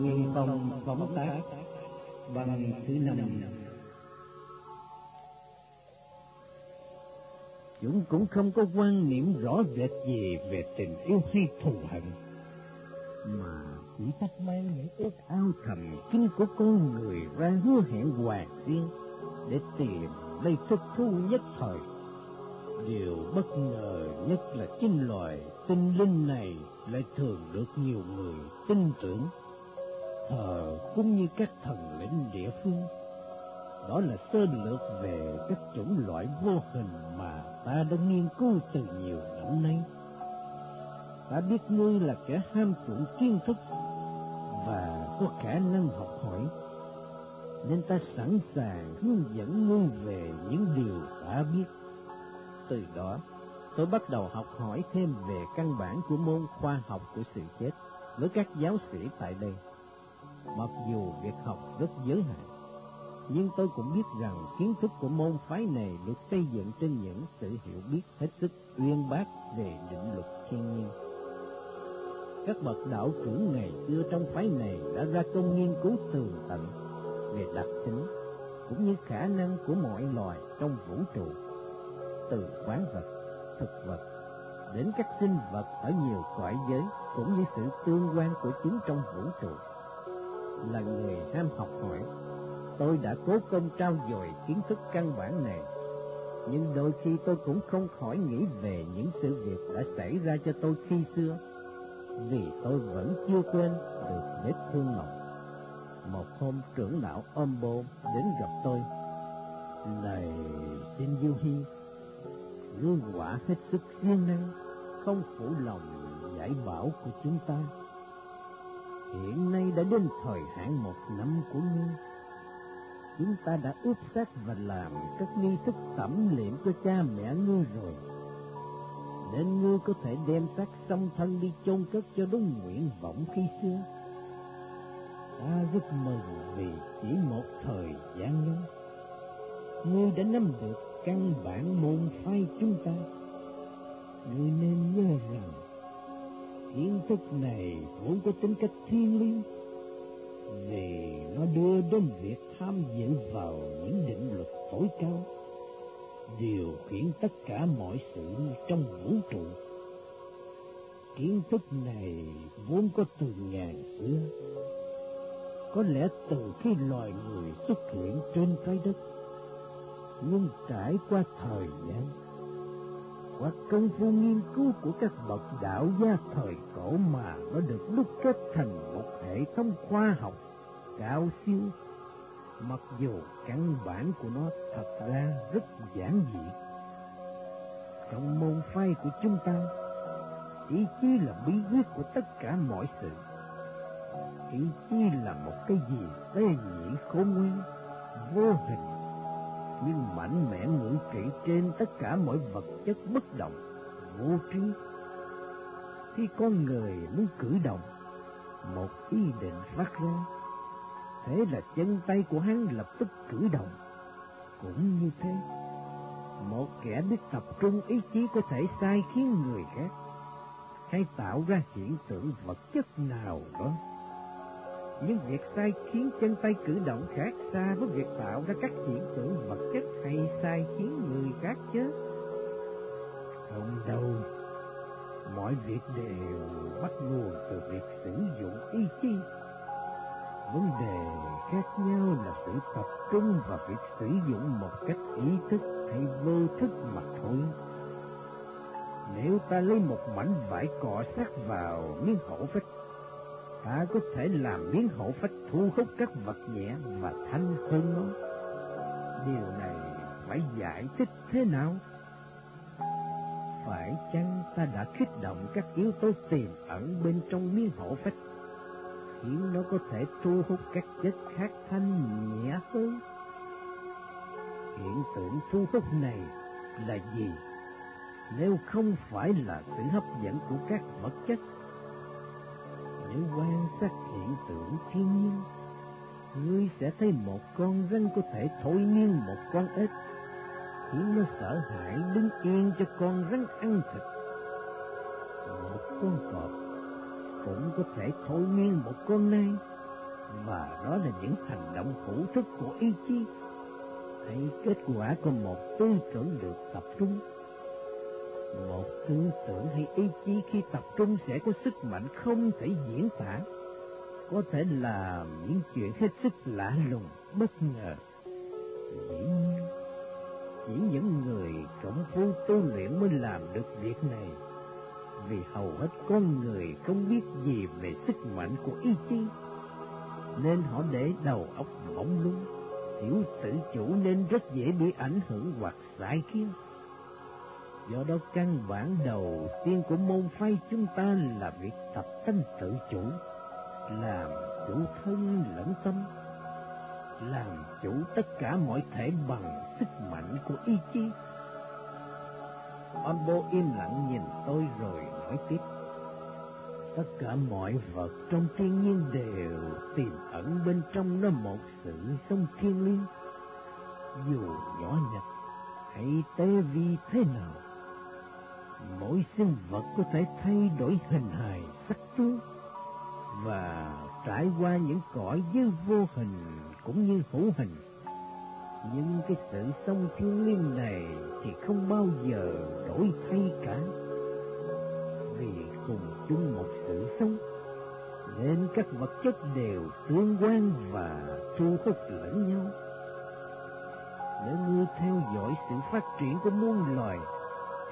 Nguyên phong phóng tác bằng thứ năm. Chúng cũng không có quan niệm rõ rệt gì về tình yêu hay thù hận, Mà chỉ thắc mang những ước ao thầm kín của con người ra hứa hẹn hoàng tiên Để tìm lấy thích thu nhất thời. Điều bất ngờ nhất là chính loài tinh linh này lại thường được nhiều người tin tưởng thờ cũng như các thần lĩnh địa phương. Đó là sơ lược về các chủng loại vô hình mà ta đã nghiên cứu từ nhiều năm nay. Ta biết ngươi là kẻ ham chuộng kiến thức và có khả năng học hỏi, nên ta sẵn sàng hướng dẫn ngươi về những điều ta biết. Từ đó, tôi bắt đầu học hỏi thêm về căn bản của môn khoa học của sự chết với các giáo sĩ tại đây. Mặc dù việc học rất giới hạn, nhưng tôi cũng biết rằng kiến thức của môn phái này được xây dựng trên những sự hiểu biết hết sức uyên bác về định luật thiên nhiên. Các bậc đạo trưởng ngày xưa trong phái này đã ra công nghiên cứu tường tận về đặc tính cũng như khả năng của mọi loài trong vũ trụ, từ quán vật, thực vật đến các sinh vật ở nhiều cõi giới cũng như sự tương quan của chúng trong vũ trụ là người ham học hỏi, tôi đã cố công trao dồi kiến thức căn bản này. Nhưng đôi khi tôi cũng không khỏi nghĩ về những sự việc đã xảy ra cho tôi khi xưa, vì tôi vẫn chưa quên được vết thương lòng. Một hôm trưởng lão Ombo đến gặp tôi. Này xin Du Hi, gương quả hết sức siêng năng, không phụ lòng giải bảo của chúng ta Hiện nay đã đến thời hạn một năm của ngươi. Chúng ta đã ướp xác và làm các nghi thức tẩm liệm cho cha mẹ ngươi rồi. Nên ngươi có thể đem xác song thân đi chôn cất cho đúng nguyện vọng khi xưa. Ta rất mừng vì chỉ một thời gian ngắn, ngươi đã nắm được căn bản môn phái chúng ta. Ngươi nên nhớ rằng kiến thức này vốn có tính cách thiên liêng, vì nó đưa đến việc tham dự vào những định luật tối cao, điều khiển tất cả mọi sự trong vũ trụ. Kiến thức này vốn có từ ngàn xưa, có lẽ từ khi loài người xuất hiện trên trái đất, nhưng trải qua thời gian qua công phu nghiên cứu của các bậc đạo gia thời cổ mà nó được đúc kết thành một hệ thống khoa học cao siêu, mặc dù căn bản của nó thật ra rất giản dị. Trong môn phái của chúng ta, ý chí là bí quyết của tất cả mọi sự. Ý chí là một cái gì tê nhị khôn nguyên vô hình nhưng mạnh mẽ ngự trị trên tất cả mọi vật chất bất động, vô trí. Khi con người muốn cử động, một ý định phát ra, thế là chân tay của hắn lập tức cử động. Cũng như thế, một kẻ biết tập trung ý chí có thể sai khiến người khác, hay tạo ra hiện tượng vật chất nào đó những việc sai khiến chân tay cử động khác xa với việc tạo ra các hiện tượng vật chất hay sai khiến người khác chứ. Không đâu, mọi việc đều bắt nguồn từ việc sử dụng ý chí. Vấn đề khác nhau là sự tập trung và việc sử dụng một cách ý thức hay vô thức mà thôi. Nếu ta lấy một mảnh vải cọ sát vào miếng hổ vách ta có thể làm biến hậu phách thu hút các vật nhẹ và thanh hơn nó. Điều này phải giải thích thế nào? Phải chăng ta đã kích động các yếu tố tiềm ẩn bên trong miếng hậu phách, khiến nó có thể thu hút các chất khác thanh nhẹ hơn? Hiện tượng thu hút này là gì? Nếu không phải là sự hấp dẫn của các vật chất để quan sát hiện tượng thiên nhiên, ngươi sẽ thấy một con rắn có thể thổi miên một con ếch, khiến nó sợ hãi đứng yên cho con rắn ăn thịt. Một con cọp cũng có thể thổi miên một con nai, và đó là những hành động hữu thức của ý chí hay kết quả của một tư tưởng được tập trung một tư tưởng hay ý chí khi tập trung sẽ có sức mạnh không thể diễn tả. Có thể làm những chuyện hết sức lạ lùng, bất ngờ. Dĩ nhiên, chỉ những người cộng phu tu luyện mới làm được việc này. Vì hầu hết con người không biết gì về sức mạnh của ý chí, nên họ để đầu óc mỏng lung. Thiếu tự chủ nên rất dễ bị ảnh hưởng hoặc sai khiến do đó căn bản đầu tiên của môn phái chúng ta là việc tập tâm tự chủ, làm chủ thân lẫn tâm, làm chủ tất cả mọi thể bằng sức mạnh của ý chí. Ambo im lặng nhìn tôi rồi nói tiếp, tất cả mọi vật trong thiên nhiên đều tiềm ẩn bên trong nó một sự sống thiêng liêng. Dù nhỏ nhặt hay tế vi thế nào mỗi sinh vật có thể thay đổi hình hài sắc tướng và trải qua những cõi dư vô hình cũng như hữu hình. Nhưng cái sự sống thiên liêng này thì không bao giờ đổi thay cả. Vì cùng chung một sự sống, nên các vật chất đều tương quan và thu hút lẫn nhau. Nếu ngươi theo dõi sự phát triển của muôn loài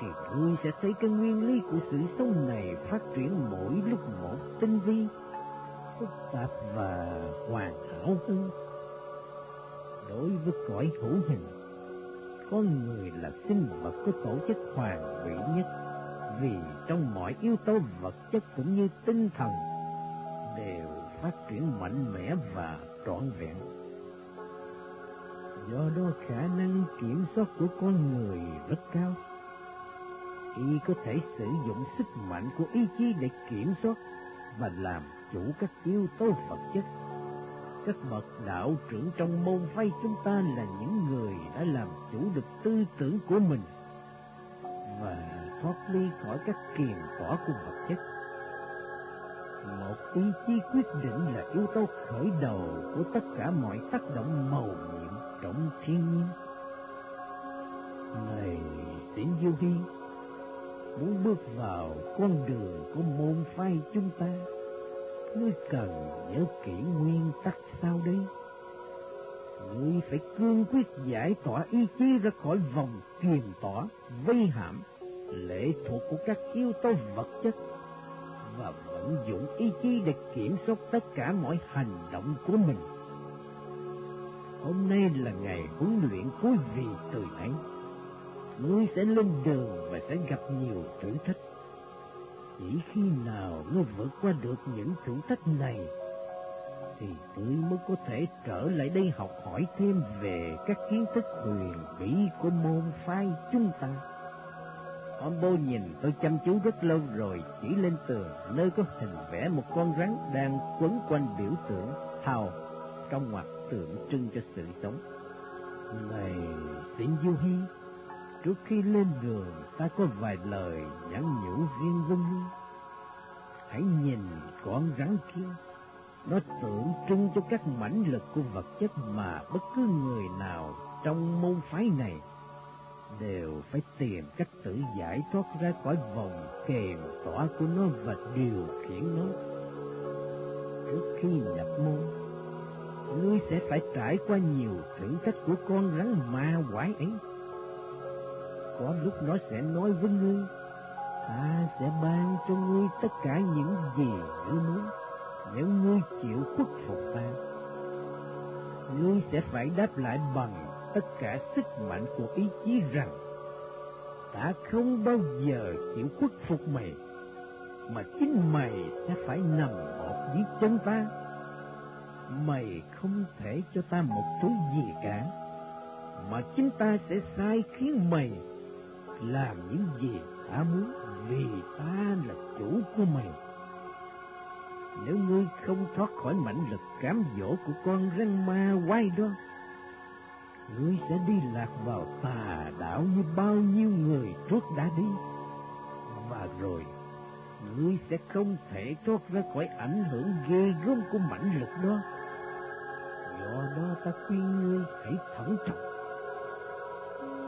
thì ngươi sẽ thấy cái nguyên lý của sự sống này phát triển mỗi lúc một tinh vi, phức tạp và hoàn hảo hơn. Đối với cõi hữu hình con người là sinh vật có tổ chức hoàn mỹ nhất, vì trong mọi yếu tố vật chất cũng như tinh thần đều phát triển mạnh mẽ và trọn vẹn. Do đó khả năng kiểm soát của con người rất cao y có thể sử dụng sức mạnh của ý chí để kiểm soát và làm chủ các yếu tố vật chất các bậc đạo trưởng trong môn phái chúng ta là những người đã làm chủ được tư tưởng của mình và thoát ly khỏi các kiềm tỏa của vật chất. Một ý chí quyết định là yếu tố khởi đầu của tất cả mọi tác động màu nhiệm trong thiên nhiên. Này Tiến Du Hi, muốn bước vào con đường của môn phái chúng ta, ngươi cần nhớ kỹ nguyên tắc sau đây. Ngươi phải cương quyết giải tỏa ý chí ra khỏi vòng kiềm tỏa, vây hãm, lệ thuộc của các yếu tố vật chất và vận dụng ý chí để kiểm soát tất cả mọi hành động của mình. Hôm nay là ngày huấn luyện cuối vì từ nãy. Ngươi sẽ lên đường và sẽ gặp nhiều thử thách. Chỉ khi nào ngươi vượt qua được những thử thách này, thì ngươi mới có thể trở lại đây học hỏi thêm về các kiến thức huyền bí của môn phái chúng ta. Ombo nhìn tôi chăm chú rất lâu rồi chỉ lên tường nơi có hình vẽ một con rắn đang quấn quanh biểu tượng hào trong ngoặc tượng trưng cho sự sống. Này Tịnh Du Hi, trước khi lên đường ta có vài lời nhắn nhủ riêng với ngươi. Hãy nhìn con rắn kia, nó tượng trưng cho các mãnh lực của vật chất mà bất cứ người nào trong môn phái này đều phải tìm cách tự giải thoát ra khỏi vòng kềm tỏa của nó và điều khiển nó. Trước khi nhập môn, ngươi sẽ phải trải qua nhiều thử thách của con rắn ma quái ấy. Có lúc nó sẽ nói với ngươi, ta sẽ ban cho ngươi tất cả những gì ngươi muốn, nếu ngươi chịu khuất phục ta. Ngươi sẽ phải đáp lại bằng tất cả sức mạnh của ý chí rằng ta không bao giờ chịu khuất phục mày, mà chính mày sẽ phải nằm một dưới chân ta. Mày không thể cho ta một thứ gì cả, mà chính ta sẽ sai khiến mày làm những gì ta muốn vì ta là chủ của mày. Nếu ngươi không thoát khỏi mãnh lực cám dỗ của con rắn ma quay đó, ngươi sẽ đi lạc vào tà đạo như bao nhiêu người trước đã đi. Và rồi, ngươi sẽ không thể thoát ra khỏi ảnh hưởng ghê gớm của mãnh lực đó, Do đó ta khuyên ngươi hãy thận trọng.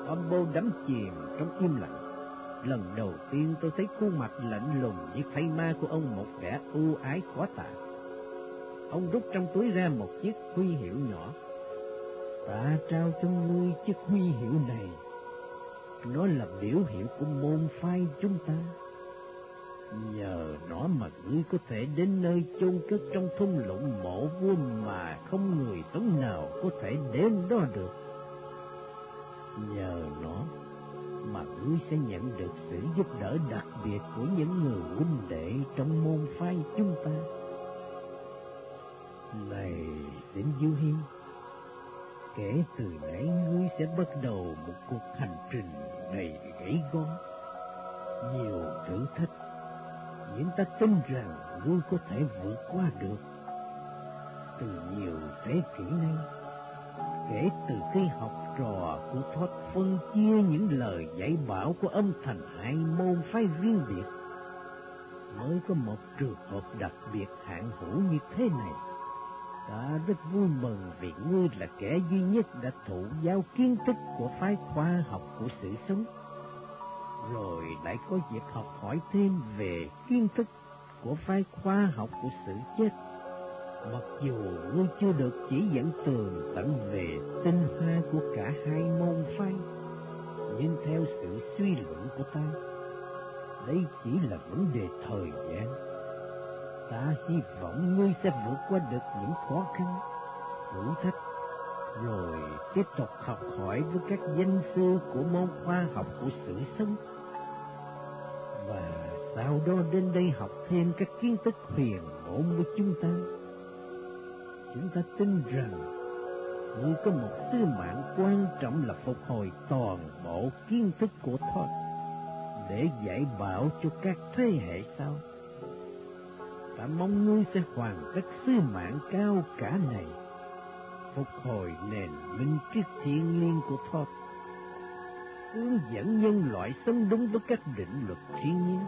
Âm đắm chìm trong im lặng. Lần đầu tiên tôi thấy khuôn mặt lạnh lùng như thay ma của ông một vẻ ưu ái khó tả. Ông rút trong túi ra một chiếc huy hiệu nhỏ. Ta trao cho ngươi chiếc huy hiệu này. Nó là biểu hiệu của môn phái chúng ta. Nhờ nó mà ngươi có thể đến nơi chôn cất trong thung lũng mộ vua mà không người sống nào có thể đến đó được. Nhờ nó mà ngươi sẽ nhận được sự giúp đỡ đặc biệt của những người huynh đệ trong môn phái chúng ta. Này, đến Du Hiên, kể từ nãy ngươi sẽ bắt đầu một cuộc hành trình đầy gãy gón, nhiều thử thách nhưng ta tin rằng ngươi có thể vượt qua được. Từ nhiều thế kỷ nay, kể từ khi học trò của Thoát phân chia những lời dạy bảo của ông thành hai môn phái riêng biệt, mới có một trường hợp đặc biệt hạng hữu như thế này. Ta rất vui mừng vì ngươi là kẻ duy nhất đã thụ giáo kiến thức của phái khoa học của sự sống rồi lại có việc học hỏi thêm về kiến thức của phái khoa học của sự chết. Mặc dù ngươi chưa được chỉ dẫn tường tận về tinh hoa của cả hai môn phái, nhưng theo sự suy luận của ta, đây chỉ là vấn đề thời gian. Ta hy vọng ngươi sẽ vượt qua được những khó khăn, thử thách, rồi tiếp tục học hỏi với các danh sư của môn khoa học của sự sống và sau đó đến đây học thêm các kiến thức huyền ổn của chúng ta. Chúng ta tin rằng ngươi có một sứ mạng quan trọng là phục hồi toàn bộ kiến thức của Thoát để dạy bảo cho các thế hệ sau. Ta mong ngươi sẽ hoàn tất sứ mạng cao cả này, phục hồi nền minh triết thiên liêng của Thoát hướng dẫn nhân loại sống đúng với các định luật thiên nhiên.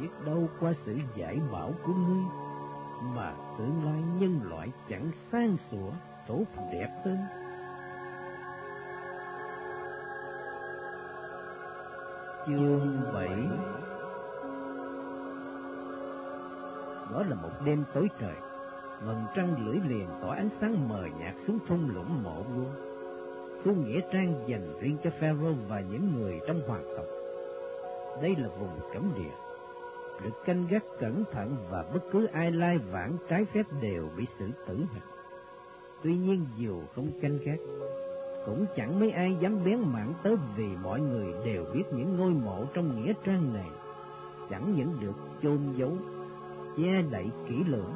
Biết đâu qua sự giải bảo của ngươi mà tương lai nhân loại chẳng sang sủa, tốt đẹp hơn. Chương bảy Đó là một đêm tối trời, ngần trăng lưỡi liềm tỏ ánh sáng mờ nhạt xuống thung lũng mộ vua khu nghĩa trang dành riêng cho Pharaoh và những người trong hoàng tộc. Đây là vùng cấm địa, được canh gác cẩn thận và bất cứ ai lai vãng trái phép đều bị xử tử hình. Tuy nhiên dù không canh gác, cũng chẳng mấy ai dám bén mảng tới vì mọi người đều biết những ngôi mộ trong nghĩa trang này chẳng những được chôn giấu, che đậy kỹ lưỡng,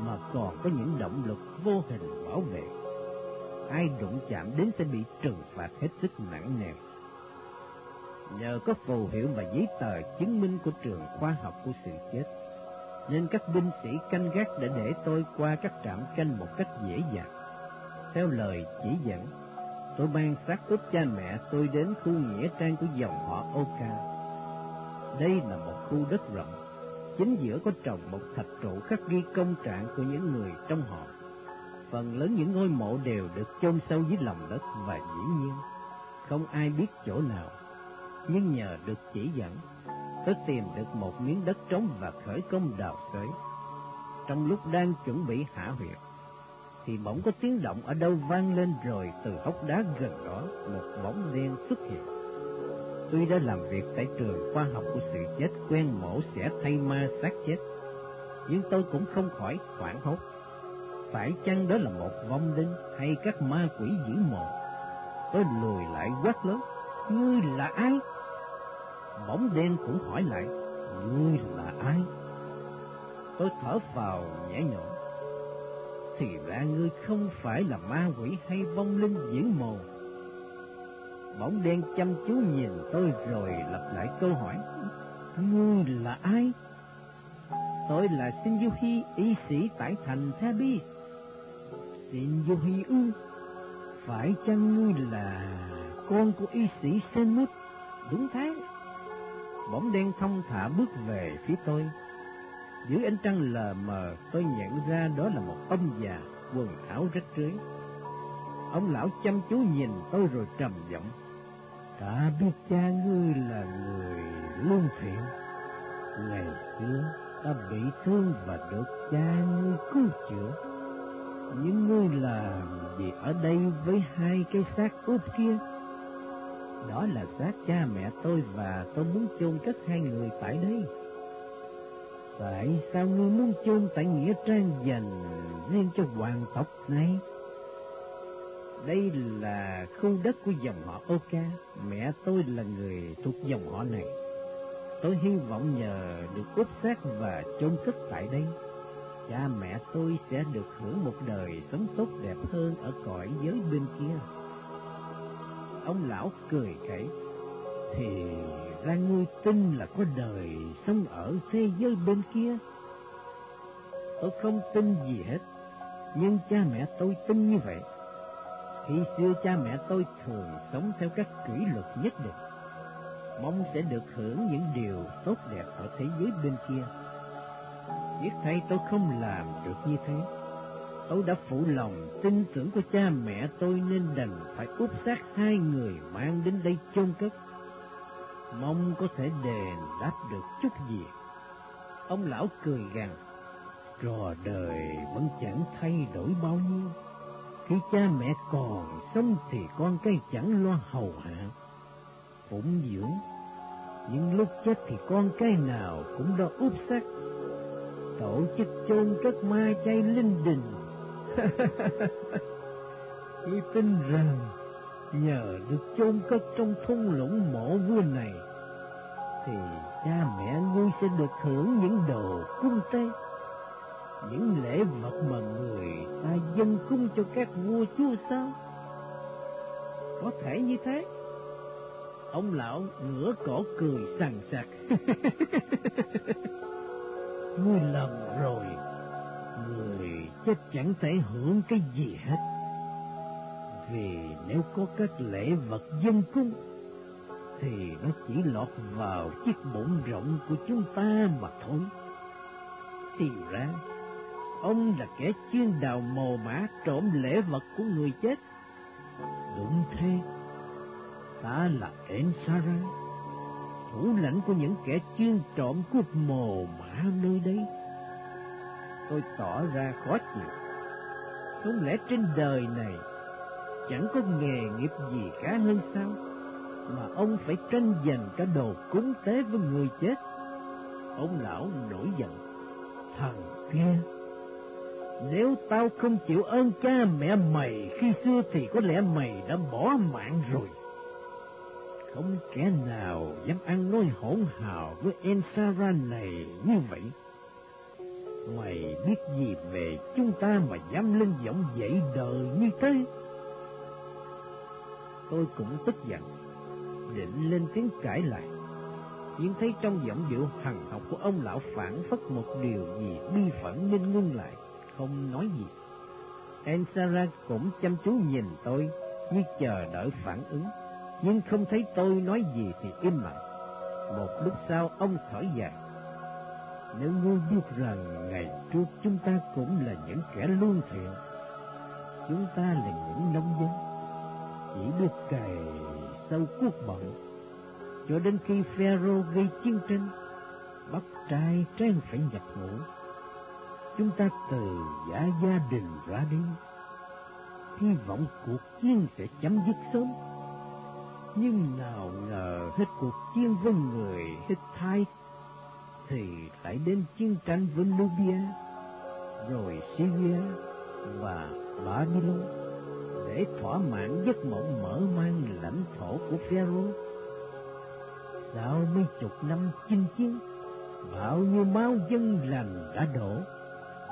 mà còn có những động lực vô hình bảo vệ ai đụng chạm đến sẽ bị trừng phạt hết sức nặng nề. Nhờ có phù hiệu và giấy tờ chứng minh của trường khoa học của sự chết, nên các binh sĩ canh gác đã để tôi qua các trạm canh một cách dễ dàng. Theo lời chỉ dẫn, tôi mang xác ướp cha mẹ tôi đến khu nghĩa trang của dòng họ Oka. Đây là một khu đất rộng, chính giữa có trồng một thạch trụ khắc ghi công trạng của những người trong họ phần lớn những ngôi mộ đều được chôn sâu dưới lòng đất và dĩ nhiên không ai biết chỗ nào. Nhưng nhờ được chỉ dẫn, tôi tìm được một miếng đất trống và khởi công đào xới. Trong lúc đang chuẩn bị hạ huyệt, thì bỗng có tiếng động ở đâu vang lên rồi từ hốc đá gần đó một bóng đen xuất hiện. Tuy đã làm việc tại trường khoa học của sự chết quen mổ sẽ thay ma xác chết, nhưng tôi cũng không khỏi hoảng hốt phải chăng đó là một vong linh hay các ma quỷ dữ mồm? Tôi lùi lại quát lớn, ngươi là ai? Bóng đen cũng hỏi lại, ngươi là ai? Tôi thở vào nhẹ nhõm, thì ra ngươi không phải là ma quỷ hay vong linh diễn mồm. Bóng đen chăm chú nhìn tôi rồi lặp lại câu hỏi, ngươi là ai? Tôi là Shinjuhi, y sĩ tại thành Thabis shinjuhi ư phải chăng ngươi là con của y sĩ Senmut đúng thế bóng đen thông thả bước về phía tôi Dưới ánh trăng lờ mờ, tôi nhận ra đó là một ông già, quần áo rách rưới. Ông lão chăm chú nhìn tôi rồi trầm giọng. Ta biết cha ngươi là người lương thiện. Ngày xưa ta bị thương và được cha ngươi cứu chữa. Nhưng ngươi làm gì ở đây với hai cái xác úp kia? Đó là xác cha mẹ tôi và tôi muốn chôn cất hai người tại đây. Tại sao ngươi muốn chôn tại Nghĩa Trang dành riêng cho hoàng tộc này? Đây là khu đất của dòng họ Oka, mẹ tôi là người thuộc dòng họ này. Tôi hy vọng nhờ được cốt xác và chôn cất tại đây, cha mẹ tôi sẽ được hưởng một đời sống tốt đẹp hơn ở cõi giới bên kia. Ông lão cười khẩy, thì ra ngươi tin là có đời sống ở thế giới bên kia. Tôi không tin gì hết, nhưng cha mẹ tôi tin như vậy. Khi xưa cha mẹ tôi thường sống theo các kỷ luật nhất định, mong sẽ được hưởng những điều tốt đẹp ở thế giới bên kia. Biết thay tôi không làm được như thế. Tôi đã phụ lòng tin tưởng của cha mẹ tôi nên đành phải úp xác hai người mang đến đây chôn cất. Mong có thể đền đáp được chút gì. Ông lão cười gằn, trò đời vẫn chẳng thay đổi bao nhiêu khi cha mẹ còn sống thì con cái chẳng lo hầu hạ, phụng dưỡng. Nhưng lúc chết thì con cái nào cũng lo úp xác, tổ chức chôn cất ma chay linh đình. Tôi tin rằng nhờ được chôn cất trong thung lũng mộ vua này, thì cha mẹ ngươi sẽ được hưởng những đồ cung tế những lễ vật mà người ta dân cung cho các vua chúa sao? Có thể như thế. Ông lão ngửa cổ cười sằng sặc. Ngươi lầm rồi. Người chết chẳng thể hưởng cái gì hết. Vì nếu có các lễ vật dân cung, thì nó chỉ lọt vào chiếc bụng rộng của chúng ta mà thôi. Thì ra, ông là kẻ chuyên đào mồ mã trộm lễ vật của người chết. Đúng thế, ta là Ensara, thủ lãnh của những kẻ chuyên trộm cướp mồ mã nơi đây. Tôi tỏ ra khó chịu. Không lẽ trên đời này chẳng có nghề nghiệp gì cả hơn sao? Mà ông phải tranh giành cả đồ cúng tế với người chết. Ông lão nổi giận. Thằng kia, nếu tao không chịu ơn cha mẹ mày, khi xưa thì có lẽ mày đã bỏ mạng rồi. Không kẻ nào dám ăn nói hỗn hào với Ensara này như vậy. Mày biết gì về chúng ta mà dám lên giọng dậy đời như thế? Tôi cũng tức giận, định lên tiếng cãi lại. Nhưng thấy trong giọng điệu hằng học của ông lão phản phất một điều gì bi phẫn nên ngưng lại không nói gì. Ensara cũng chăm chú nhìn tôi như chờ đợi phản ứng, nhưng không thấy tôi nói gì thì im lặng. Một lúc sau ông thở dài. Nếu ngươi biết rằng ngày trước chúng ta cũng là những kẻ lương thiện, chúng ta là những nông dân, chỉ biết cày sâu cuốc bận, cho đến khi Pharaoh gây chiến tranh, bắt trai trang phải nhập ngũ. Chúng ta từ giả gia đình ra đi, hy vọng cuộc chiến sẽ chấm dứt sớm. Nhưng nào ngờ hết cuộc chiến với người Hittite thì lại đến chiến tranh với Nubia, rồi Syria và Babylon để thỏa mãn giấc mộng mở mang lãnh thổ của Pharaoh. Sau mấy chục năm chinh chiến, bao nhiêu máu dân lành đã đổ,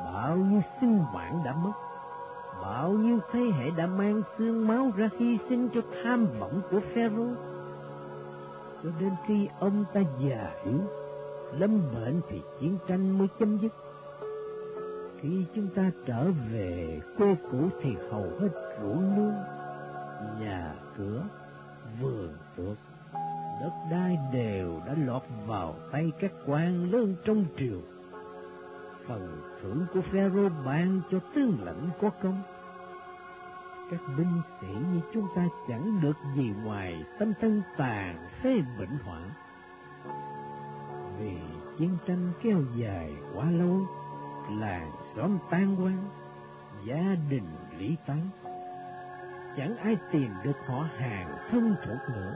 bao nhiêu sinh mạng đã mất, bao nhiêu thế hệ đã mang xương máu ra hy sinh cho tham vọng của Pharaoh. Cho đến khi ông ta già yếu, lâm bệnh thì chiến tranh mới chấm dứt. Khi chúng ta trở về quê cũ thì hầu hết ruộng nương, nhà cửa, vườn tược, đất đai đều đã lọt vào tay các quan lớn trong triều phần thưởng của Pharaoh ban cho tướng lãnh có công. Các binh sĩ như chúng ta chẳng được gì ngoài tâm thân tàn phê bệnh hoạn. Vì chiến tranh kéo dài quá lâu, làng xóm tan quan, gia đình lý tán. Chẳng ai tìm được họ hàng thân thuộc nữa.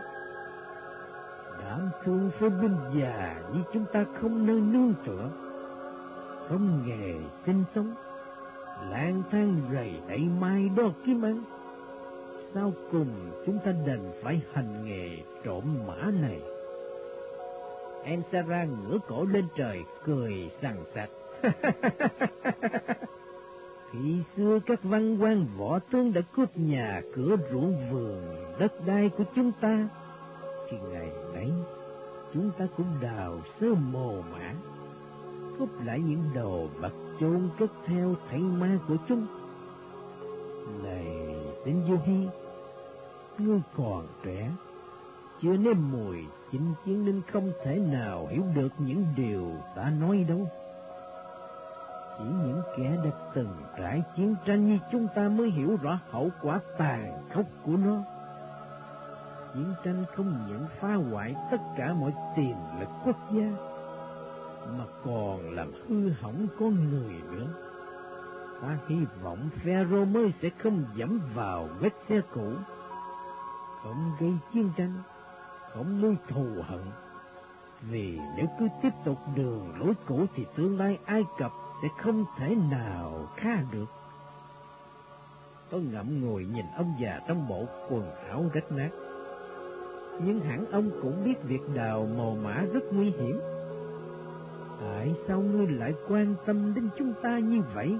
đám thương với binh già như chúng ta không nơi nương tựa, không nghề sinh sống, lang thang rầy đẩy mai đo kiếm ăn. Sau cùng chúng ta đành phải hành nghề trộm mã này. Em ngửa cổ lên trời, cười sằng sạch. Khi xưa các văn quan võ tướng đã cướp nhà cửa ruộng vườn, đất đai của chúng ta, thì ngày nay chúng ta cũng đào sơ mồ mã, cướp lại những đồ bạc chôn cất theo thảy ma của chúng. Này tên Du Hi, ngươi còn trẻ, chưa nếm mùi chinh chiến nên không thể nào hiểu được những điều ta nói đâu. Chỉ những kẻ đã từng trải chiến tranh như chúng ta mới hiểu rõ hậu quả tàn khốc của nó. Chiến tranh không những phá hoại tất cả mọi tiềm lực quốc gia, mà còn làm hư hỏng con người nữa. Ta hy vọng Pharaoh mới sẽ không dẫm vào vết xe cũ, không gây chiến tranh, không nuôi thù hận. Vì nếu cứ tiếp tục đường lối cũ thì tương lai Ai Cập sẽ không thể nào kha được. Tôi ngậm ngùi nhìn ông già trong bộ quần áo rách nát. Nhưng hẳn ông cũng biết việc đào mồ mã rất nguy hiểm. Tại sao ngươi lại quan tâm đến chúng ta như vậy?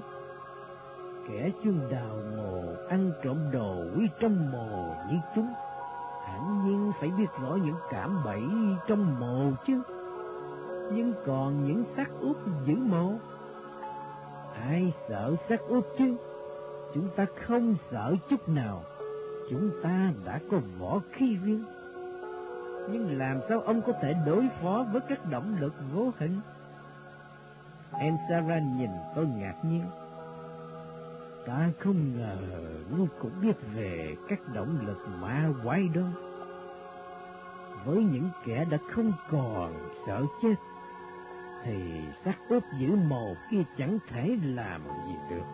Kẻ chuyên đào mồ, ăn trộm đồ quý trong mồ như chúng, hẳn nhiên phải biết rõ những cảm bẫy trong mồ chứ. Nhưng còn những xác ướp giữ mồ, ai sợ xác ướp chứ? Chúng ta không sợ chút nào, chúng ta đã có võ khí riêng. Nhưng làm sao ông có thể đối phó với các động lực vô hình? Em Sarah nhìn tôi ngạc nhiên. Ta không ngờ ngươi cũng biết về các động lực ma quái đó. Với những kẻ đã không còn sợ chết, thì xác ướp giữ mồ kia chẳng thể làm gì được.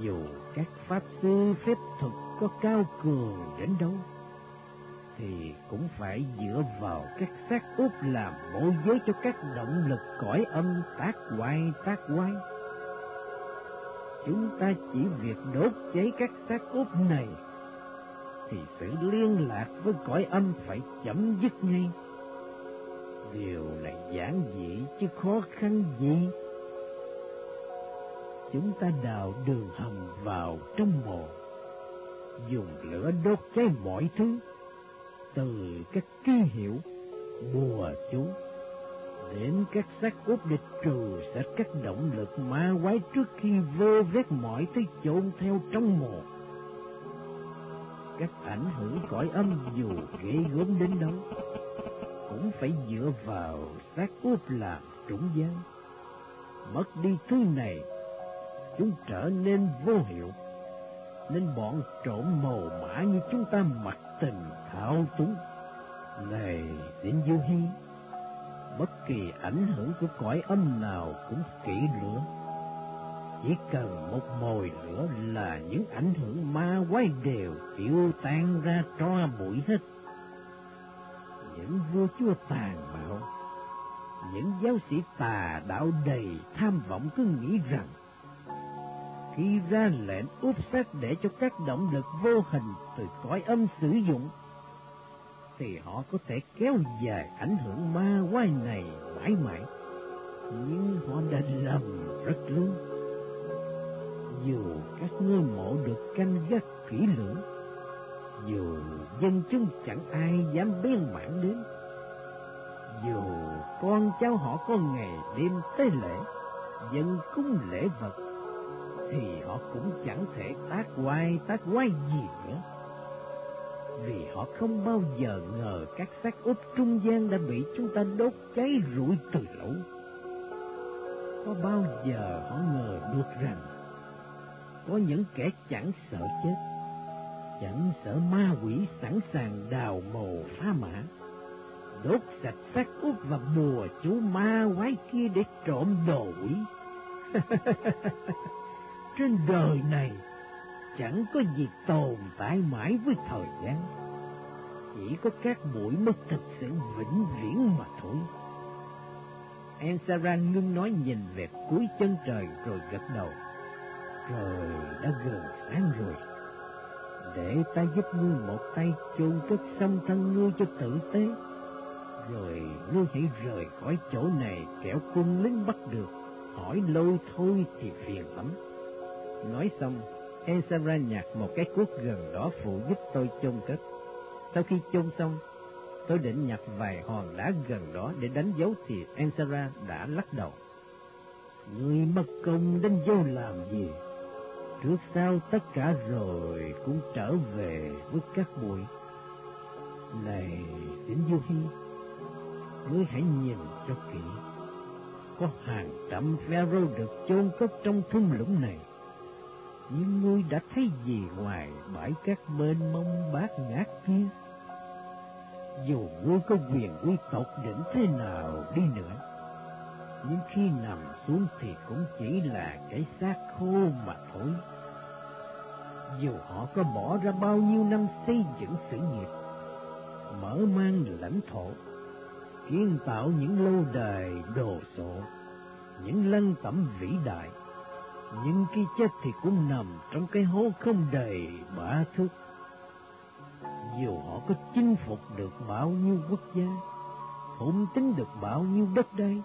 Dù các pháp sư phép thuật có cao cường đến đâu, thì cũng phải dựa vào các xác ướp làm môi giới cho các động lực cõi âm tác quay tác quay. Chúng ta chỉ việc đốt cháy các xác ướp này, thì sự liên lạc với cõi âm phải chấm dứt ngay. Điều này giản dị chứ khó khăn gì. Chúng ta đào đường hầm vào trong mồ, dùng lửa đốt cháy mọi thứ, từ các ký hiệu, bùa chú, đến các xác úp địch trừ sẽ các động lực ma quái trước khi vơ vét mọi thứ chôn theo trong mồ. Các ảnh hưởng cõi âm dù ghê gớm đến đâu, cũng phải dựa vào xác úp làm trung gian. Mất đi thứ này, chúng trở nên vô hiệu, nên bọn trộm màu mã như chúng ta mặc tình thao túng. Này, đến vô Hi, bất kỳ ảnh hưởng của cõi âm nào cũng kỹ lưỡng chỉ cần một mồi lửa là những ảnh hưởng ma quái đều tiêu tan ra tro bụi hết những vua chúa tàn bạo, những giáo sĩ tà đạo đầy tham vọng cứ nghĩ rằng khi ra lệnh úp sát để cho các động lực vô hình từ cõi âm sử dụng, thì họ có thể kéo dài ảnh hưởng ma quái này mãi mãi. Nhưng họ đã lầm rất lớn. Dù các ngôi mộ được canh gác kỹ lưỡng, dù dân chúng chẳng ai dám biên mãn đến dù con cháu họ có ngày đêm tế lễ dân cúng lễ vật thì họ cũng chẳng thể tác quay tác quay gì nữa. Vì họ không bao giờ ngờ các xác úp trung gian đã bị chúng ta đốt cháy rụi từ lâu. Có bao giờ họ ngờ được rằng có những kẻ chẳng sợ chết, chẳng sợ ma quỷ sẵn sàng đào mồ phá mã, đốt sạch xác út và bùa chú ma quái kia để trộm đồ quỷ. Trên đời này chẳng có gì tồn tại mãi với thời gian, chỉ có các bụi mới thực sự vĩnh viễn mà thôi. Ensara ngưng nói nhìn về cuối chân trời rồi gật đầu. Trời đã gần sáng rồi. Để ta giúp ngươi một tay chôn cất xong thân ngươi cho tử tế. Rồi ngươi hãy rời khỏi chỗ này kẻo quân lính bắt được. Hỏi lâu thôi thì phiền lắm. Nói xong, Ezra nhặt một cái cuốc gần đó phụ giúp tôi chôn cất. Sau khi chôn xong, tôi định nhặt vài hòn đá gần đó để đánh dấu thì Ezra đã lắc đầu. Người mất công đến vô làm gì? Trước sau tất cả rồi cũng trở về với các bụi. Này, Tĩnh Du Hi, ngươi hãy nhìn cho kỹ. Có hàng trăm pharaoh được chôn cất trong thung lũng này. Nhưng ngươi đã thấy gì ngoài bãi cát mênh mông bát ngát kia? Dù ngươi có quyền quy tộc đỉnh thế nào đi nữa, nhưng khi nằm xuống thì cũng chỉ là cái xác khô mà thôi. Dù họ có bỏ ra bao nhiêu năm xây dựng sự nghiệp, mở mang lãnh thổ, kiến tạo những lâu đài đồ sộ, những lăng tẩm vĩ đại, nhưng khi chết thì cũng nằm trong cái hố không đầy bả thước. Dù họ có chinh phục được bao nhiêu quốc gia, thôn tính được bao nhiêu đất đai,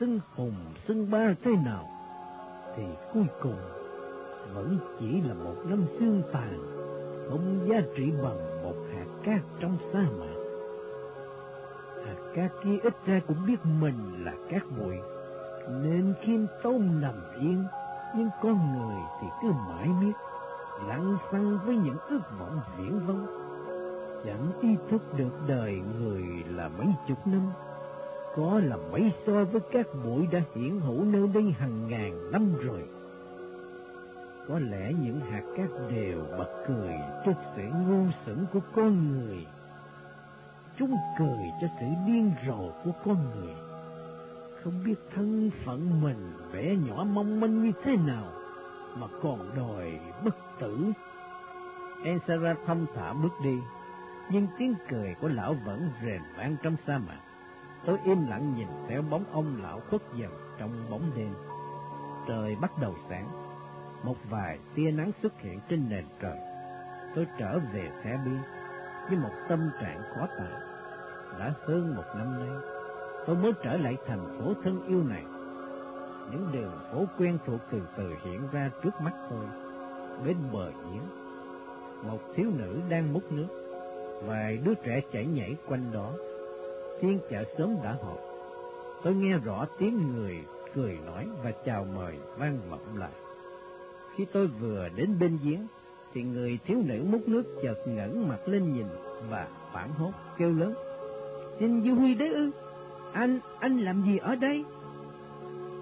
xưng hùng xưng ba thế nào, thì cuối cùng vẫn chỉ là một năm xương tàn, không giá trị bằng một hạt cát trong sa mạc. Hạt cát kia ít ra cũng biết mình là cát bụi, nên khiêm tốn nằm yên, nhưng con người thì cứ mãi miết, lặng xăng với những ước vọng viễn vông, chẳng ý thức được đời người là mấy chục năm, có là mấy so với các bụi đã hiển hữu nơi đây hàng ngàn năm rồi. Có lẽ những hạt cát đều bật cười trước sự ngu xuẩn của con người. Chúng cười cho sự điên rồ của con người. Không biết thân phận mình vẻ nhỏ mong manh như thế nào mà còn đòi bất tử. Ensara thong thả bước đi, nhưng tiếng cười của lão vẫn rền vang trong sa mạc. Tôi im lặng nhìn theo bóng ông lão khuất dần trong bóng đêm. Trời bắt đầu sáng, một vài tia nắng xuất hiện trên nền trời. Tôi trở về Thẻ biên với một tâm trạng khó tả. Đã hơn một năm nay, tôi mới trở lại thành phố thân yêu này. Những đường phố quen thuộc từ từ hiện ra trước mắt tôi. Bên bờ giếng, một thiếu nữ đang múc nước, vài đứa trẻ chảy nhảy quanh đó phiên chợ sớm đã họp. Tôi nghe rõ tiếng người cười nói và chào mời vang vọng lại. Khi tôi vừa đến bên giếng, thì người thiếu nữ múc nước chợt ngẩng mặt lên nhìn và hoảng hốt kêu lớn. Xin Du Huy đấy ư? Anh, anh làm gì ở đây?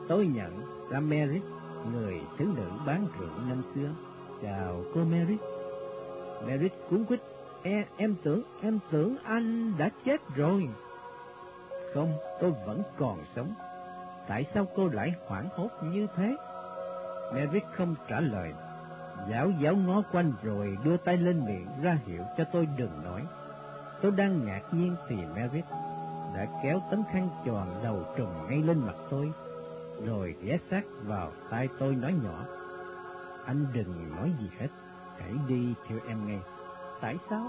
Tôi nhận ra mary người thiếu nữ bán rượu năm xưa. Chào cô mary. mary cuốn quýt. E, em tưởng, em tưởng anh đã chết rồi. Không, tôi vẫn còn sống. Tại sao cô lại hoảng hốt như thế? Merrick không trả lời. Giáo giáo ngó quanh rồi đưa tay lên miệng ra hiệu cho tôi đừng nói. Tôi đang ngạc nhiên thì Merrick đã kéo tấm khăn tròn đầu trùm ngay lên mặt tôi, rồi ghé sát vào tai tôi nói nhỏ. Anh đừng nói gì hết, hãy đi theo em ngay. Tại sao?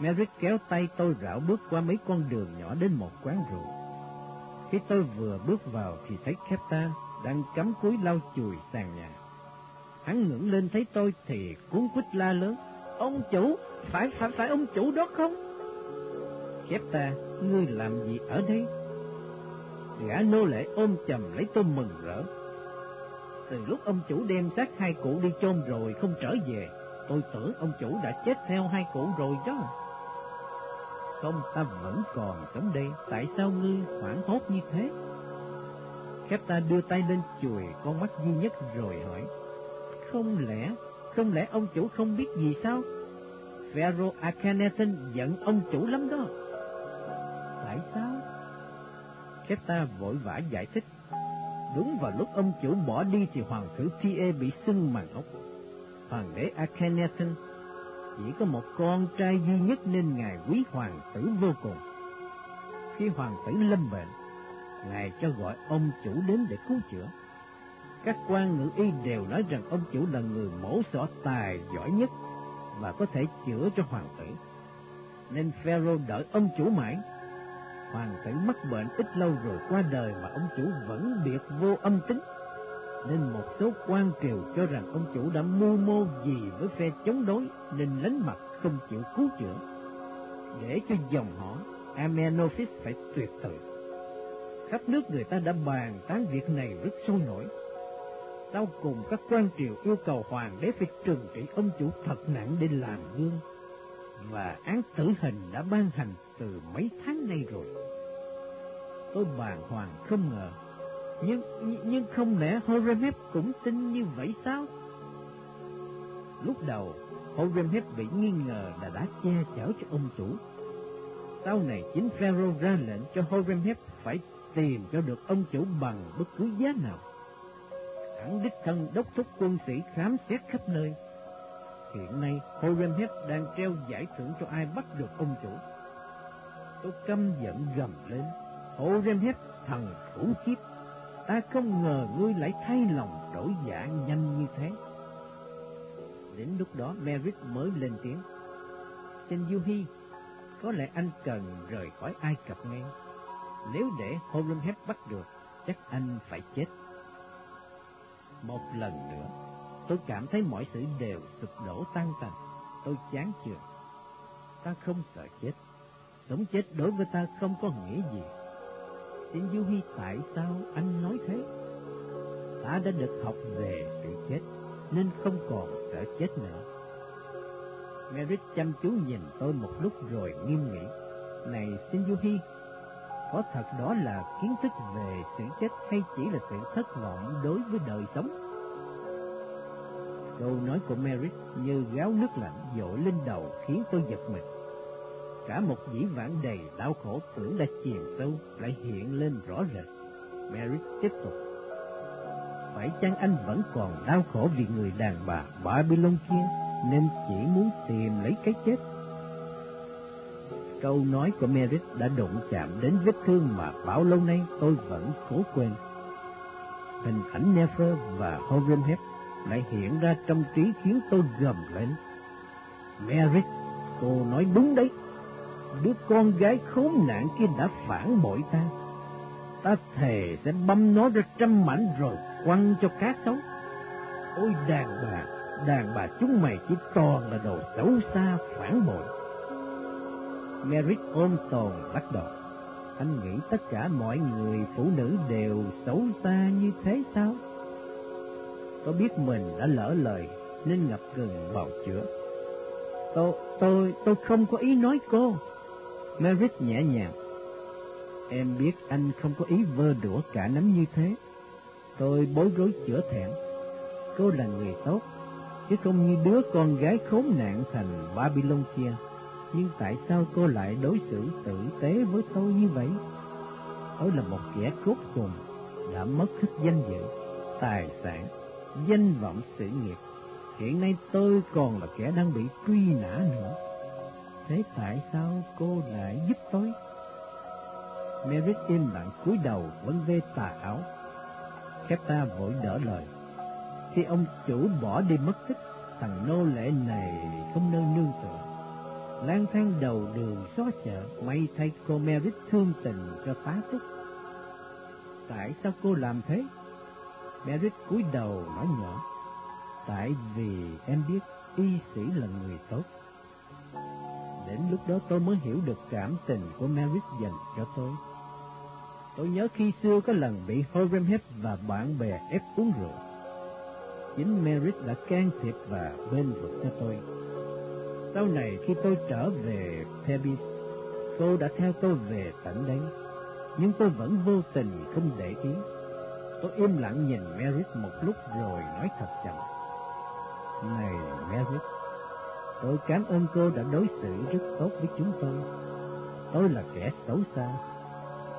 Merrick kéo tay tôi rảo bước qua mấy con đường nhỏ đến một quán rượu. Khi tôi vừa bước vào thì thấy Kepta đang cắm cúi lau chùi sàn nhà. Hắn ngẩng lên thấy tôi thì cuốn quýt la lớn. Ông chủ, phải phải phải ông chủ đó không? Kepta, ngươi làm gì ở đây? Gã nô lệ ôm chầm lấy tôi mừng rỡ. Từ lúc ông chủ đem xác hai cụ đi chôn rồi không trở về, tôi tưởng ông chủ đã chết theo hai cụ rồi đó công ta vẫn còn sống đây, tại sao ngươi hoảng hốt như thế? Capta đưa tay lên chùi con mắt duy nhất rồi hỏi, Không lẽ, không lẽ ông chủ không biết gì sao? Pharaoh Akhenaten giận ông chủ lắm đó. Tại sao? Capta vội vã giải thích. Đúng vào lúc ông chủ bỏ đi thì hoàng tử Thie bị sưng màn ốc. Hoàng đế Akhenaten chỉ có một con trai duy nhất nên ngài quý hoàng tử vô cùng. Khi hoàng tử lâm bệnh, ngài cho gọi ông chủ đến để cứu chữa. Các quan ngự y đều nói rằng ông chủ là người mổ xỏ tài giỏi nhất và có thể chữa cho hoàng tử. Nên Pharaoh đợi ông chủ mãi. Hoàng tử mắc bệnh ít lâu rồi qua đời mà ông chủ vẫn biệt vô âm tính. Nên một số quan triều cho rằng ông chủ đã mưu mô gì với phe chống đối nên lánh mặt không chịu cứu chữa. Để cho dòng họ Amenophis phải tuyệt tự. Khắp nước người ta đã bàn tán việc này rất sôi nổi sau cùng các quan triều yêu cầu hoàng đế phải trừng trị ông chủ thật nặng để làm gương, và án tử hình đã ban hành từ mấy tháng nay rồi. Tôi bàng hoàng không ngờ, nhưng nhưng không lẽ Horemheb cũng tin như vậy sao? Lúc đầu, Horemheb bị nghi ngờ là đã che chở cho ông chủ. Sau này chính Pharaoh ra lệnh cho Horemheb phải tìm cho được ông chủ bằng bất cứ giá nào hắn đích thân đốc thúc quân sĩ khám xét khắp nơi. Hiện nay, Horemheb đang treo giải thưởng cho ai bắt được ông chủ. Tôi căm giận gầm lên, Horemheb thằng khủng khiếp, ta không ngờ ngươi lại thay lòng đổi dạ nhanh như thế. Đến lúc đó Merrick mới lên tiếng. Trên Du Hy, có lẽ anh cần rời khỏi Ai Cập ngay. Nếu để Horemheb bắt được, chắc anh phải chết. Một lần nữa, tôi cảm thấy mọi sự đều sụp đổ tan tành. Tôi chán chường. Ta không sợ chết. Sống chết đối với ta không có nghĩa gì. Xin Diêu Hi tại sao anh nói thế? Ta đã được học về sự chết, nên không còn sợ chết nữa. Merritt chăm chú nhìn tôi một lúc rồi nghiêm nghị. Này xin Du Hi, có thật đó là kiến thức về sự chết hay chỉ là sự thất vọng đối với đời sống? Câu nói của Merritt như gáo nước lạnh dội lên đầu khiến tôi giật mình. Cả một dĩ vãng đầy đau khổ tưởng đã chìm sâu lại hiện lên rõ rệt. Merritt tiếp tục. Phải chăng anh vẫn còn đau khổ vì người đàn bà Babylon kia nên chỉ muốn tìm lấy cái chết? Câu nói của Merit đã đụng chạm đến vết thương mà bao lâu nay tôi vẫn cố quên. Hình ảnh Nefer và Horemheb lại hiện ra trong trí khiến tôi gầm lên. Merit, cô nói đúng đấy. Đứa con gái khốn nạn kia đã phản bội ta. Ta thề sẽ băm nó ra trăm mảnh rồi quăng cho cá sống. Ôi đàn bà, đàn bà chúng mày chỉ toàn là đồ xấu xa phản bội. Merrick ôm tồn bắt đầu. Anh nghĩ tất cả mọi người phụ nữ đều xấu xa như thế sao? Tôi biết mình đã lỡ lời nên ngập ngừng bào chữa. Tôi, tôi, tôi không có ý nói cô. Merritt nhẹ nhàng. Em biết anh không có ý vơ đũa cả nắm như thế. Tôi bối rối chữa thẹn. Cô là người tốt, chứ không như đứa con gái khốn nạn thành Babylon kia nhưng tại sao cô lại đối xử tử tế với tôi như vậy? Tôi là một kẻ cốt cùng, đã mất hết danh dự, tài sản, danh vọng sự nghiệp. Hiện nay tôi còn là kẻ đang bị truy nã nữa. Thế tại sao cô lại giúp tôi? Merritt im lặng cúi đầu vẫn vê tà áo. Kepta vội đỡ lời. Khi ông chủ bỏ đi mất tích, thằng nô lệ này không nơi nương tựa lang thang đầu đường xó chợ, may thay cô Merit thương tình cho tá túc. Tại sao cô làm thế? Merit cúi đầu nói nhỏ, tại vì em biết y sĩ là người tốt. Đến lúc đó tôi mới hiểu được cảm tình của Merrick dành cho tôi. Tôi nhớ khi xưa có lần bị Horemheb và bạn bè ép uống rượu. Chính Merrick đã can thiệp và bên vực cho tôi sau này khi tôi trở về Thebes, cô đã theo tôi về tận đây, nhưng tôi vẫn vô tình không để ý. Tôi im lặng nhìn Merritt một lúc rồi nói thật chậm. Này Merritt, tôi cảm ơn cô đã đối xử rất tốt với chúng tôi. Tôi là kẻ xấu xa,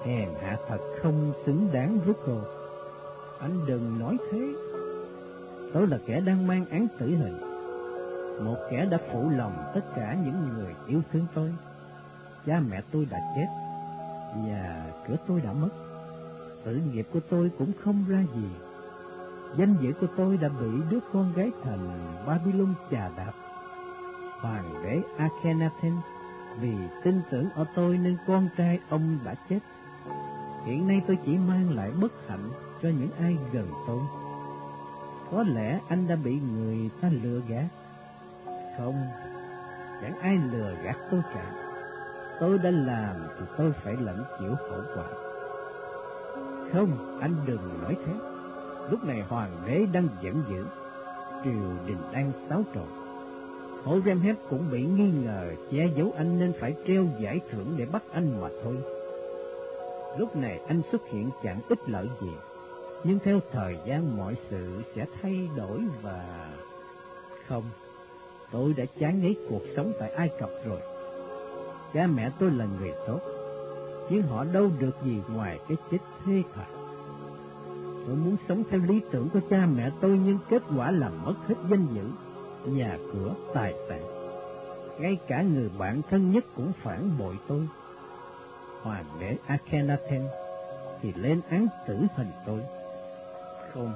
hèn hạ thật không xứng đáng với cô. Anh đừng nói thế. Tôi là kẻ đang mang án tử hình. Một kẻ đã phụ lòng tất cả những người yêu thương tôi. Cha mẹ tôi đã chết, nhà cửa tôi đã mất. Sự nghiệp của tôi cũng không ra gì. Danh dự của tôi đã bị đứa con gái thành Babylon chà đạp. Hoàng đế Akhenaten vì tin tưởng ở tôi nên con trai ông đã chết. Hiện nay tôi chỉ mang lại bất hạnh cho những ai gần tôi. Có lẽ anh đã bị người ta lừa gạt. Không, chẳng ai lừa gạt tôi cả. Tôi đã làm thì tôi phải lãnh chịu hậu quả. Không, anh đừng nói thế. Lúc này hoàng đế đang giận dữ, triều đình đang xáo trộn. Hộ Remhep cũng bị nghi ngờ che giấu anh nên phải treo giải thưởng để bắt anh mà thôi. Lúc này anh xuất hiện chẳng ích lợi gì, nhưng theo thời gian mọi sự sẽ thay đổi và... Không, tôi đã chán ngấy cuộc sống tại Ai Cập rồi. Cha mẹ tôi là người tốt, nhưng họ đâu được gì ngoài cái chết thê thảm. Tôi muốn sống theo lý tưởng của cha mẹ tôi nhưng kết quả là mất hết danh dự, nhà cửa, tài sản. Ngay cả người bạn thân nhất cũng phản bội tôi. Hoàng đế Akhenaten thì lên án tử hình tôi. Không,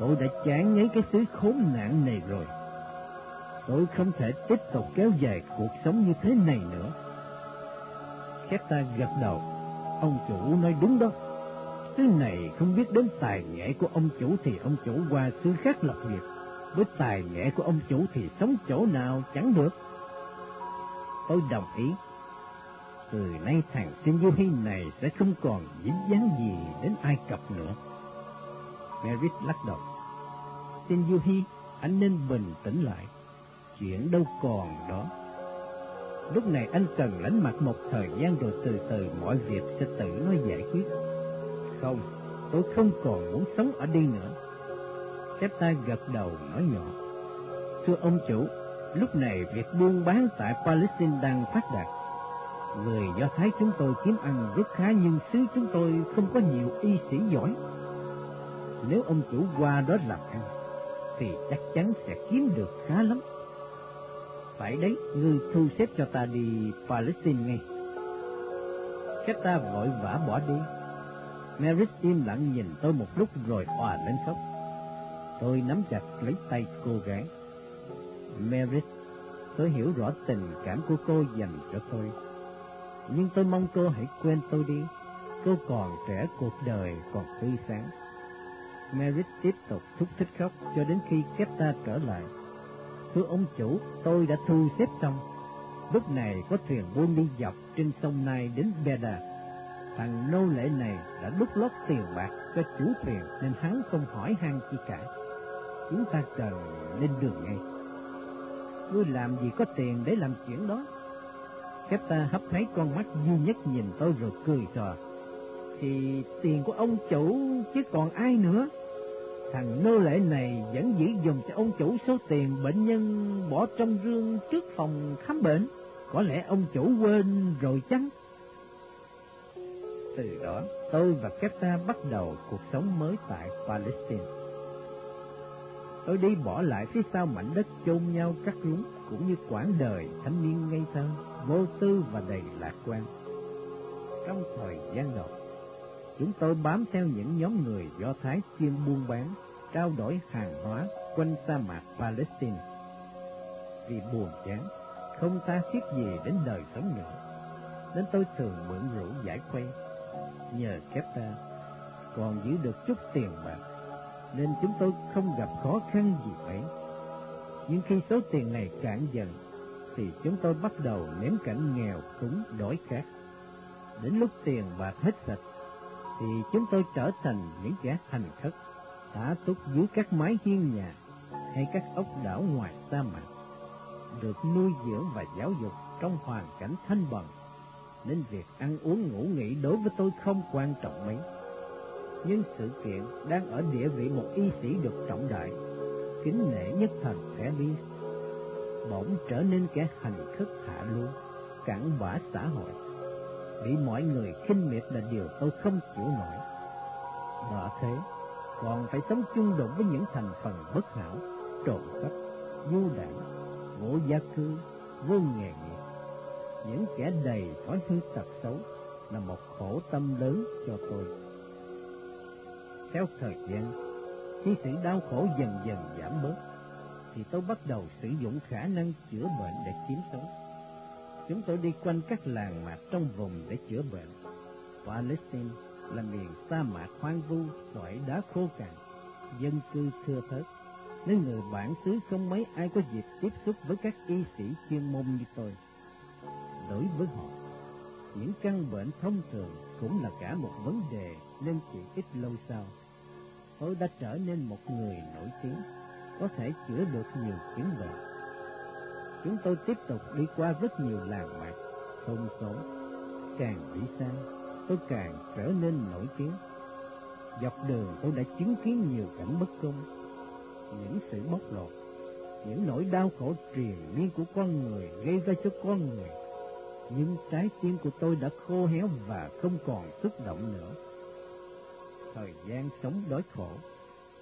tôi đã chán ngấy cái xứ khốn nạn này rồi. Tôi không thể tiếp tục kéo dài cuộc sống như thế này nữa. Keta gật đầu, ông chủ nói đúng đó. Xứ này không biết đến tài nghệ của ông chủ thì ông chủ qua xứ khác lập nghiệp. Với tài nghệ của ông chủ thì sống chỗ nào chẳng được. Tôi đồng ý. Từ nay thằng Sinh Du Hy này sẽ không còn dính dáng gì đến Ai Cập nữa. Merritt lắc đầu. Sinh Du Hy, anh nên bình tĩnh lại. Chuyện đâu còn đó. Lúc này anh cần lánh mặt một thời gian rồi từ từ mọi việc sẽ tự nó giải quyết. Không, tôi không còn muốn sống ở đây nữa ta gật đầu nói nhỏ. Thưa ông chủ, lúc này việc buôn bán tại Palestine đang phát đạt. Người Do Thái chúng tôi kiếm ăn rất khá nhưng xứ chúng tôi không có nhiều y sĩ giỏi. Nếu ông chủ qua đó làm ăn, thì chắc chắn sẽ kiếm được khá lắm. Phải đấy, ngươi thu xếp cho ta đi Palestine ngay. ta vội vã bỏ đi. Merit im lặng nhìn tôi một lúc rồi òa lên khóc. Tôi nắm chặt lấy tay cô gái. Merit, tôi hiểu rõ tình cảm của cô dành cho tôi. Nhưng tôi mong cô hãy quên tôi đi. Cô còn trẻ cuộc đời còn tươi sáng. Merit tiếp tục thúc thích khóc cho đến khi Kepta trở lại. Thưa ông chủ, tôi đã thu xếp xong. Lúc này có thuyền buôn đi dọc trên sông Nai đến Beda. Thằng nô lệ này đã đút lót tiền bạc cho chủ thuyền nên hắn không hỏi han chi cả. Chúng ta cần lên đường ngay. Ngươi làm gì có tiền để làm chuyện đó? Kép ta hấp thấy con mắt duy nhất nhìn tôi rồi cười trò. Thì tiền của ông chủ chứ còn ai nữa? Thằng nô lệ này vẫn giữ dùng cho ông chủ số tiền bệnh nhân bỏ trong rương trước phòng khám bệnh. Có lẽ ông chủ quên rồi chăng? Từ đó, tôi và Kepta bắt đầu cuộc sống mới tại Palestine. Tôi đi bỏ lại phía sau mảnh đất chôn nhau cắt rúng, cũng như quãng đời thanh niên ngây thơ, vô tư và đầy lạc quan. Trong thời gian đầu, chúng tôi bám theo những nhóm người Do Thái chuyên buôn bán, trao đổi hàng hóa quanh sa mạc Palestine. Vì buồn chán, không ta thiết gì đến đời sống nữa, nên tôi thường mượn rượu giải khuây. Nhờ kép ta, còn giữ được chút tiền bạc, nên chúng tôi không gặp khó khăn gì mấy. Nhưng khi số tiền này cạn dần, thì chúng tôi bắt đầu nếm cảnh nghèo túng đói khát. Đến lúc tiền bạc hết sạch, thì chúng tôi trở thành những kẻ hành khất, thả túc dưới các mái hiên nhà hay các ốc đảo ngoài sa mạc, được nuôi dưỡng và giáo dục trong hoàn cảnh thanh bần, nên việc ăn uống ngủ nghỉ đối với tôi không quan trọng mấy nhưng sự kiện đang ở địa vị một y sĩ được trọng đại, kính nể nhất thần Ellis, bỗng trở nên kẻ hành khất hạ lưu, cản bã xã hội. Bị mọi người khinh miệt là điều tôi không chịu nổi. Đỡ thế, còn phải sống chung đụng với những thành phần bất hảo, trộm cắp, vô đảng, vô gia cư, vô nghề nghiệp. Những kẻ đầy thói hư tật xấu là một khổ tâm lớn cho tôi. Theo thời gian, khi sự đau khổ dần dần giảm bớt, thì tôi bắt đầu sử dụng khả năng chữa bệnh để kiếm sống. Chúng tôi đi quanh các làng mạc trong vùng để chữa bệnh. Palestine là miền sa mạc hoang vu, sỏi đá khô cằn, dân cư thưa thớt, nên người bản xứ không mấy ai có dịp tiếp xúc với các y sĩ chuyên môn như tôi. Đối với họ, những căn bệnh thông thường cũng là cả một vấn đề nên chỉ ít lâu sau. Tôi đã trở nên một người nổi tiếng, có thể chữa được nhiều chứng bệnh. Chúng tôi tiếp tục đi qua rất nhiều làng mạc, thôn xóm, càng đi xa, tôi càng trở nên nổi tiếng. Dọc đường tôi đã chứng kiến nhiều cảnh bất công, những sự bóc lột, những nỗi đau khổ triền miên của con người gây ra cho con người nhưng trái tim của tôi đã khô héo và không còn xúc động nữa. Thời gian sống đói khổ,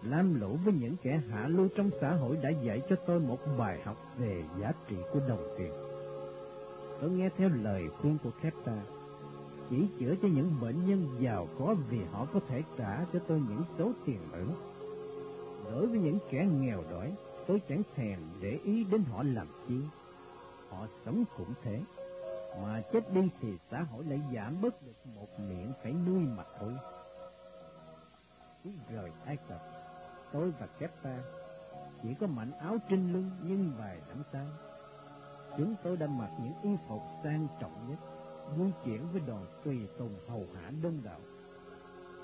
lam lũ với những kẻ hạ lưu trong xã hội đã dạy cho tôi một bài học về giá trị của đồng tiền. Tôi nghe theo lời khuyên của Kepta, chỉ chữa cho những bệnh nhân giàu có vì họ có thể trả cho tôi những số tiền lớn. Đối với những kẻ nghèo đói, tôi chẳng thèm để ý đến họ làm chi. Họ sống cũng thế mà chết đi thì xã hội lại giảm bớt được một miệng phải nuôi mà thôi. Khi rời Ai Cập, tôi và Kepta chỉ có mảnh áo trên lưng nhưng vài nắm tay. Chúng tôi đã mặc những y phục sang trọng nhất, vui chuyển với đoàn tùy tùng hầu hạ đông đảo.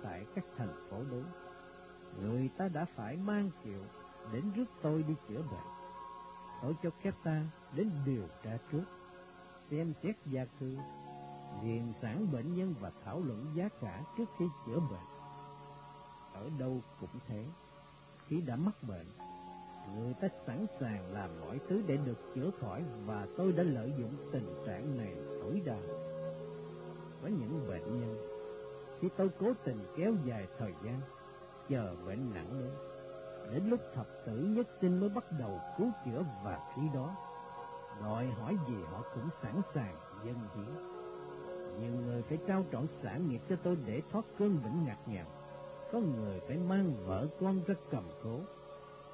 Tại các thành phố lớn, người ta đã phải mang kiệu đến rước tôi đi chữa bệnh. Tôi cho Kepta đến điều tra trước xem xét gia cư, điền sản bệnh nhân và thảo luận giá cả trước khi chữa bệnh. Ở đâu cũng thế, khi đã mắc bệnh, người ta sẵn sàng làm mọi thứ để được chữa khỏi và tôi đã lợi dụng tình trạng này tối đa. với những bệnh nhân, khi tôi cố tình kéo dài thời gian, chờ bệnh nặng lên, đến lúc thập tử nhất sinh mới bắt đầu cứu chữa và khi đó đòi hỏi gì họ cũng sẵn sàng dân hiến. Nhiều người phải trao trọn sản nghiệp cho tôi để thoát cơn bệnh ngặt nghèo. Có người phải mang vợ con ra cầm cố,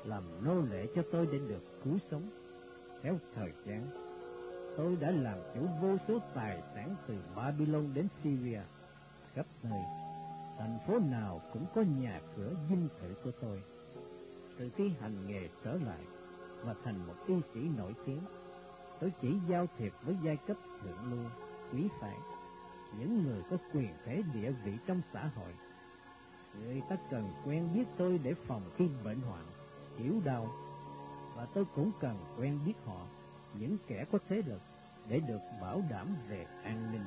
làm nô lệ cho tôi để được cứu sống. Theo thời gian, tôi đã làm chủ vô số tài sản từ Babylon đến Syria, khắp nơi. Thành phố nào cũng có nhà cửa dinh thự của tôi. Từ khi hành nghề trở lại và thành một y sĩ nổi tiếng, tôi chỉ giao thiệp với giai cấp thượng lưu, quý phái, những người có quyền thế địa vị trong xã hội. Người ta cần quen biết tôi để phòng khi bệnh hoạn, hiểu đau, và tôi cũng cần quen biết họ, những kẻ có thế lực, để được bảo đảm về an ninh.